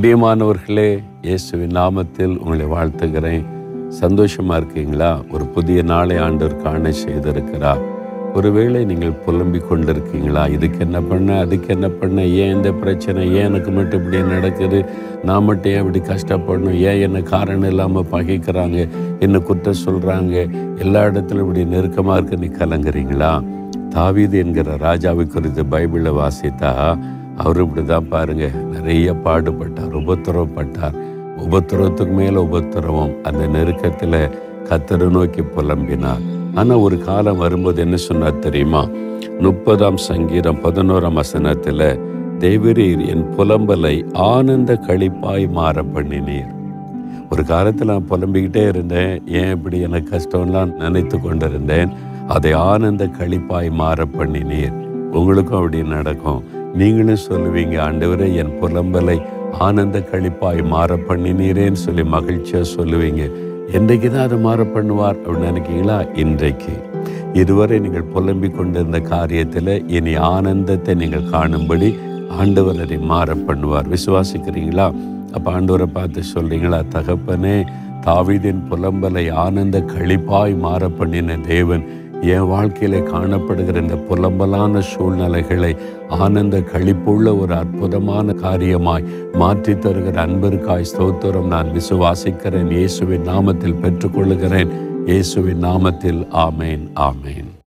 பிரியமானவர்களே இயேசுவின் நாமத்தில் உங்களை வாழ்த்துகிறேன். சந்தோஷமா இருக்கீங்களா? ஒரு புதிய நாளை ஆண்டவர் காண செய்திருக்கிறா ஒருவேளை நீங்கள் புலம்பி கொண்டிருக்கீங்களா? இதுக்கு என்ன பண்ண? அதுக்கு என்ன பண்ண? ஏன் இந்த பிரச்சனை? ஏன் எனக்கு மட்டும் இப்படி நடக்குது? நான் மட்டும் ஏன் இப்படி கஷ்டப்படணும்? ஏன் என்ன காரணம் இல்லாமல் பகைக்கிறாங்க? என்ன குற்றம் சொல்கிறாங்க எல்லா இடத்துலையும் இப்படி நெருக்கமாக இருக்கு. நீ கலங்குறீங்களா? தாவீது என்கிற ராஜாவை குறித்து பைபிளில் வாசித்தா அவர் இப்படி தான் பாருங்க. நிறைய பாடுபட்டார் உபத்திரவப்பட்டார். உபத்திரவத்துக்கு மேலே உபத்திரவம். அந்த நெருக்கத்தில் கத்தரை நோக்கி புலம்பினார். ஆனால் ஒரு காலம் வரும்போது என்ன சொன்னார் தெரியுமா? முப்பதாம் சங்கீதம் பதினோராம் வசனத்தில் தேவரீர் என் புலம்பலை ஆனந்த கழிப்பாய் மாற பண்ணினீர். ஒரு காலத்தில் நான் புலம்பிக்கிட்டே இருந்தேன். ஏன் இப்படி எனக்கு கஷ்டம்லாம் நினைத்து கொண்டிருந்தேன். அதை ஆனந்த களிப்பாய் மாற பண்ணினீர். உங்களுக்கும் அப்படி நடக்கும். நீங்களும் சொல்லுவீங்க ஆண்டவரே என் புலம்பலை ஆனந்த களிப்பாய் மாற பண்ணினீரேன்னு சொல்லி மகிழ்ச்சியாக சொல்லுவீங்க. என்றைக்கு தான் அதை மாற பண்ணுவார் அப்படின்னு நினைக்கிறீங்களா? இன்றைக்கு. இதுவரை நீங்கள் புலம்பி கொண்டிருந்த காரியத்தில் இனி ஆனந்தத்தை நீங்கள் காணும்படி ஆண்டவர் அதை மாற பண்ணுவார். விசுவாசிக்கிறீங்களா? அப்போ ஆண்டவரை பார்த்து சொல்கிறீங்களா தகப்பனே தாவிதின் புலம்பலை ஆனந்த களிப்பாய் மாற பண்ணின தேவன் என் வாழ்க்கையில காணப்படுகிற இந்த புலம்பலான சூழ்நிலைகளை ஆனந்த கழிப்புள்ள ஒரு அற்புதமான காரியமாய் மாற்றி தருகிற அன்பிற்காய் ஸ்தோத்திரம் நான் விசுவாசிக்கிறேன். இயேசுவின் நாமத்தில் பெற்றுக்கொள்ளுகிறேன். இயேசுவின் நாமத்தில் ஆமேன் ஆமேன்.